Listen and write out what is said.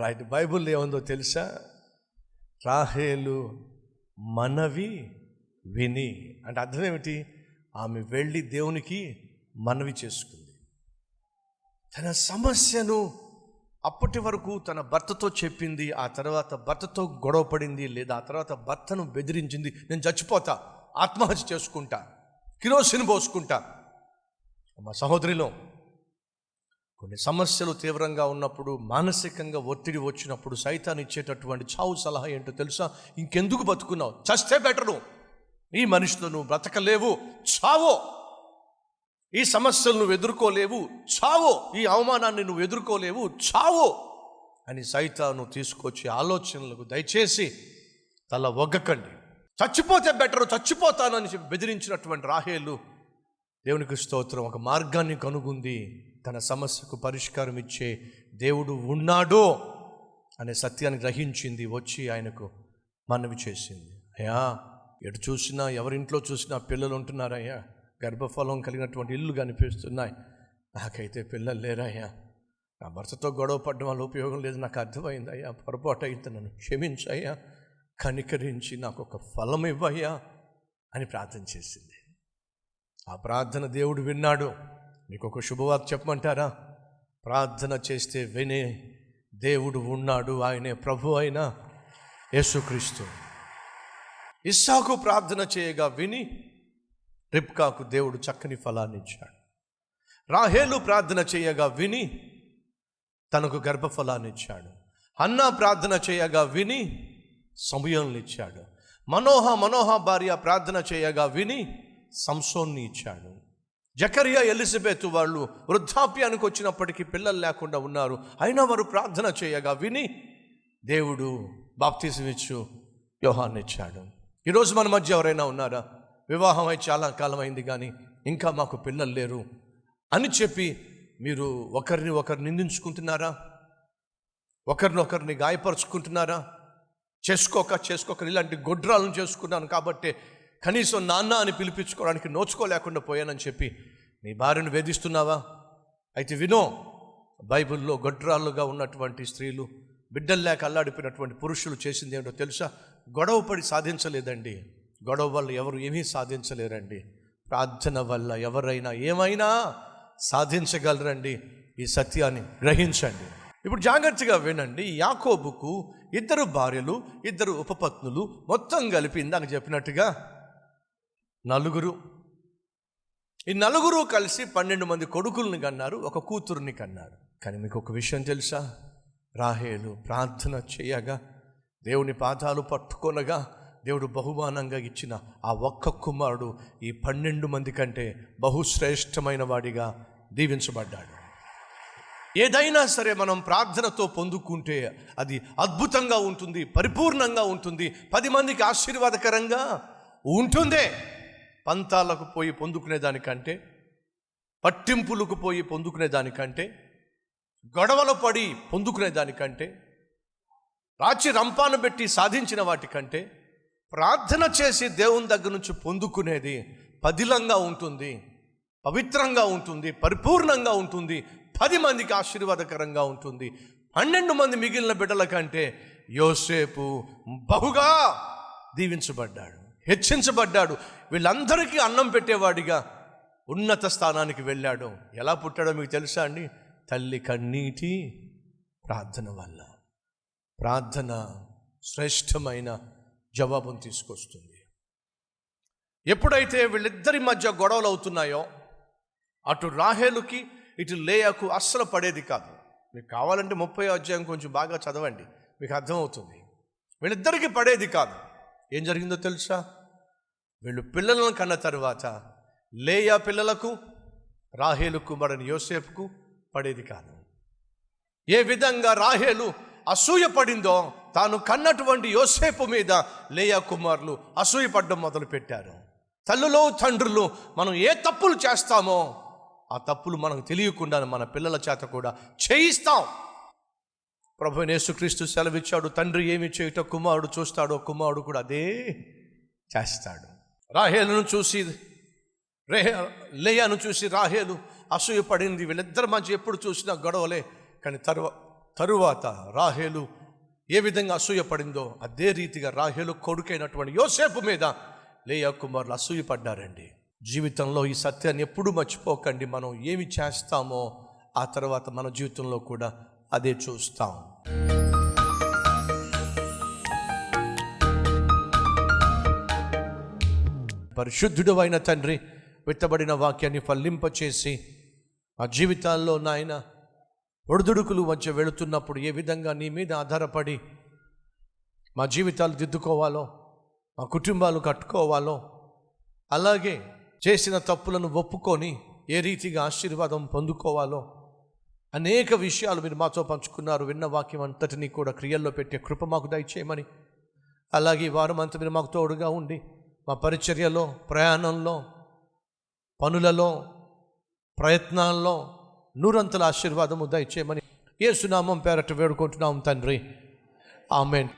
Right Bible ఏముందో తెలుసా? రాహేలు మనవి విని. అంటే అర్థం ఏమిటి? ఆమె వెళ్ళి దేవునికి మనవి చేసుకుంది. తన సమస్యను అప్పటి వరకు తన భర్తతో చెప్పింది ఆ తర్వాత భర్తతో గొడవ పడింది లేదా ఆ తర్వాత భర్తను బెదిరించింది. నేను చచ్చిపోతా ఆత్మహత్య చేసుకుంటా కిరోసిన్ పోసుకుంటా. మా సహోదరిలో కొన్ని సమస్యలు తీవ్రంగా ఉన్నప్పుడు మానసికంగా ఒత్తిడి వచ్చినప్పుడు సైతాన్ని ఇచ్చేటటువంటి చావు సలహా ఏంటో తెలుసా? ఇంకెందుకు బతుకున్నావు? చస్తే బెటరు. ఈ మనిషితో నువ్వు బ్రతకలేవు. చావో. ఈ సమస్యలు నువ్వు ఎదుర్కోలేవు. చావో. ఈ అవమానాన్ని నువ్వు ఎదుర్కోలేవు. చావో. అని సైతాను తీసుకొచ్చి ఆలోచనలకు దయచేసి తల ఒగ్గకండి. చచ్చిపోతే బెటరు చచ్చిపోతానని చెప్పి బెదిరించినటువంటి రాహేలు దేవునికి స్తోత్రం. ఒక మార్గాన్ని కనుగొంది. తన సమస్యకు పరిష్కారం ఇచ్చే దేవుడు ఉన్నాడో అనే సత్యాన్ని గ్రహించింది వచ్చి ఆయనకు మనవి చేసింది. అయ్యా ఎటు చూసినా ఎవరింట్లో చూసినా పిల్లలు ఉంటున్నారయ్యా. గర్భఫలం కలిగినటువంటి ఇల్లు కనిపిస్తున్నాయి. నాకైతే పిల్లలు లేరయ్యా. నా భర్తతో గొడవ పడడం వల్ల ఉపయోగం లేదు నాకు అర్థమైంది అయ్యా. పొరపాటు అయితే నన్ను క్షమించయ్యా. కనికరించి నాకు ఒక ఫలం ఇవ్వయ్యా అని ప్రార్థన చేసింది. ఆ ప్రార్థన దేవుడు విన్నాడు. మీకు ఒక శుభవార్త చెప్పమంటారా? ప్రార్థన చేస్తే వినే దేవుడు ఉన్నాడు ఆయనే ప్రభు అయిన యేసుక్రీస్తు. ఇస్సాకు ప్రార్థన చేయగా విని రిప్కాకు దేవుడు చక్కని ఫలాన్ని ఇచ్చాడు. రాహేలు ప్రార్థన చేయగా విని తనకు గర్భఫలాన్ని ఇచ్చాడు. అన్నా ప్రార్థన చేయగా విని సమయంని ఇచ్చాడు. మనోహ మనోహ భార్య ప్రార్థన చేయగా విని సంసోన్ని ఇచ్చాడు. జకరియా ఎలిజబెత్ వాళ్ళు వృద్ధాప్యానికి వచ్చినప్పటికీ పిల్లలు లేకుండా ఉన్నారు. అయినా వారు ప్రార్థన చేయగా విని దేవుడు బాప్తిజమిచ్చు ఇచ్చాడు ఈరోజు మన మధ్య ఎవరైనా ఉన్నారా? వివాహం అయి చాలా కాలం అయింది కానీ ఇంకా మాకు పిల్లలు లేరు అని చెప్పి మీరు ఒకరిని ఒకరు నిందించుకుంటున్నారా? ఒకరినొకరిని గాయపరుచుకుంటున్నారా? చేసుకోక చేసుకోక ఇలాంటి గొడ్రాలను చేసుకున్నాను కాబట్టి కనీసం నాన్న అని పిలిపించుకోవడానికి నోచుకోలేకుండా పోయానని చెప్పి నీ భార్యను వేధిస్తున్నావా? అయితే వినో బైబిల్లో గొడ్రాళ్ళుగా ఉన్నటువంటి స్త్రీలు బిడ్డలు లేక అల్లాడిపోయినటువంటి పురుషులు చేసింది ఏంటో తెలుసా? గొడవ పడి సాధించలేదండి. గొడవ వల్ల ఎవరు ఏమీ సాధించలేరండి. ప్రార్థన వల్ల ఎవరైనా ఏమైనా సాధించగలరండి. ఈ సత్యాన్ని గ్రహించండి. ఇప్పుడు జాగ్రత్తగా వినండి. యాకోబుకు ఇద్దరు భార్యలు ఇద్దరు ఉపపత్నులు మొత్తం కలిపి ఇందాక చెప్పినట్టుగా నలుగురు. ఈ నలుగురు కలిసి పన్నెండు మంది కొడుకుల్ని కన్నారు ఒక కూతురుని కన్నారు. కానీ మీకు ఒక విషయం తెలుసా? రాహేలు ప్రార్థన చేయగా దేవుని పాదాలు పట్టుకొనగా దేవుడు బహుమానంగా ఇచ్చిన ఆ ఒక్క కుమారుడు ఈ పన్నెండు మంది కంటే బహుశ్రేష్టమైన వాడిగా దీవించబడ్డాడు. ఏదైనా సరే మనం ప్రార్థనతో పొందుకుంటే అది అద్భుతంగా ఉంటుంది పరిపూర్ణంగా ఉంటుంది. పది మందికి ఆశీర్వాదకరంగా ఉంటుందే. పంతాలకు పోయి పొందుకునే దానికంటే పట్టింపులకు పోయి పొందుకునే దానికంటే గొడవలు పడి పొందుకునే దానికంటే రాచి రంపాను పెట్టి సాధించిన వాటికంటే ప్రార్థన చేసి దేవుని దగ్గర నుంచి పొందుకునేది పదిలంగా ఉంటుంది పవిత్రంగా ఉంటుంది పరిపూర్ణంగా ఉంటుంది పది మందికి ఆశీర్వాదకరంగా ఉంటుంది. పన్నెండు మంది మిగిలిన బిడ్డల కంటే యోసేపు బహుగా దీవించబడ్డాడు. హెచ్చించబడ్డాడు. వీళ్ళందరికీ అన్నం పెట్టేవాడిగా ఉన్నత స్థానానికి వెళ్ళాడు. ఎలా పుట్టాడో మీకు తెలుసా అండి? తల్లి కన్నీటి ప్రార్థన వల్ల. ప్రార్థన శ్రేష్టమైన జవాబును తీసుకొస్తుంది. ఎప్పుడైతే వీళ్ళిద్దరి మధ్య గొడవలు అవుతున్నాయో అటు రాహేలుకి ఇటు లేయకు అస్సలు పడేది కాదు. మీకు కావాలంటే ముప్పై అధ్యాయం కొంచెం బాగా చదవండి. మీకు అర్థమవుతుంది. వీళ్ళిద్దరికీ పడేది కాదు. ఏం జరిగిందో తెలుసా? వీళ్ళు పిల్లలను కన్న తర్వాత లేయా పిల్లలకు రాహేలు కుమారుని యోసేపుకు పడేది కాదు. ఏ విధంగా రాహేలు అసూయ పడిందో తాను కన్నటువంటి యోసేపు మీద లేయా కుమారులు అసూయపడడం మొదలుపెట్టారు. తల్లులో తండ్రులు మనం ఏ తప్పులు చేస్తామో ఆ తప్పులు మనకు తెలియకుండా మన పిల్లల చేత కూడా చేయిస్తాం. ప్రభు యేసుక్రీస్తు సెలవిచ్చాడు తండ్రి ఏమి చేయుట కుమారుడు చూస్తాడో కుమారుడు కూడా అదే చేస్తాడు. రాహేలును చూసి రే లేయాను చూసి రాహేలు అసూయ పడింది. వీళ్ళిద్దరి మధ్య ఎప్పుడు చూసినా గొడవలే. కానీ తర్వా తరువాత రాహేలు ఏ విధంగా అసూయపడిందో అదే రీతిగా రాహేలు కొడుకైనటువంటి యోసేపు మీద లేయా కుమారులు అసూయపడ్డారండి జీవితంలో ఈ సత్యాన్ని ఎప్పుడూ మర్చిపోకండి. మనం ఏమి చేస్తామో ఆ తర్వాత మన జీవితంలో కూడా అదే చూస్తాం. పరిశుద్ధుడు అయిన తండ్రి విత్తబడిన వాక్యాన్ని ఫలింపచేసి మా జీవితాల్లో నాయన ఒడిదుడుకులు మధ్య వెళుతున్నప్పుడు ఏ విధంగా నీ మీద ఆధారపడి మా జీవితాలు దిద్దుకోవాలో మా కుటుంబాలు కట్టుకోవాలో అలాగే చేసిన తప్పులను ఒప్పుకొని ఏ రీతిగా ఆశీర్వాదం పొందుకోవాలో అనేక విషయాలు మీరు మాతో పంచుకున్నారు విన్న వాక్యం అంతటినీ కూడా క్రియల్లో పెట్టే కృప మాకు దయచేయమని. అలాగే ఈ వారం అంతా మీరు మాకు తోడుగా ఉండి మా పరిచర్యలో ప్రయాణంలో పనులలో ప్రయత్నాల్లో నూరంతల ఆశీర్వాదము దయచేయమని ఏ సునామం పేరట వేడుకుంటున్నాం తండ్రి. ఆమెన్.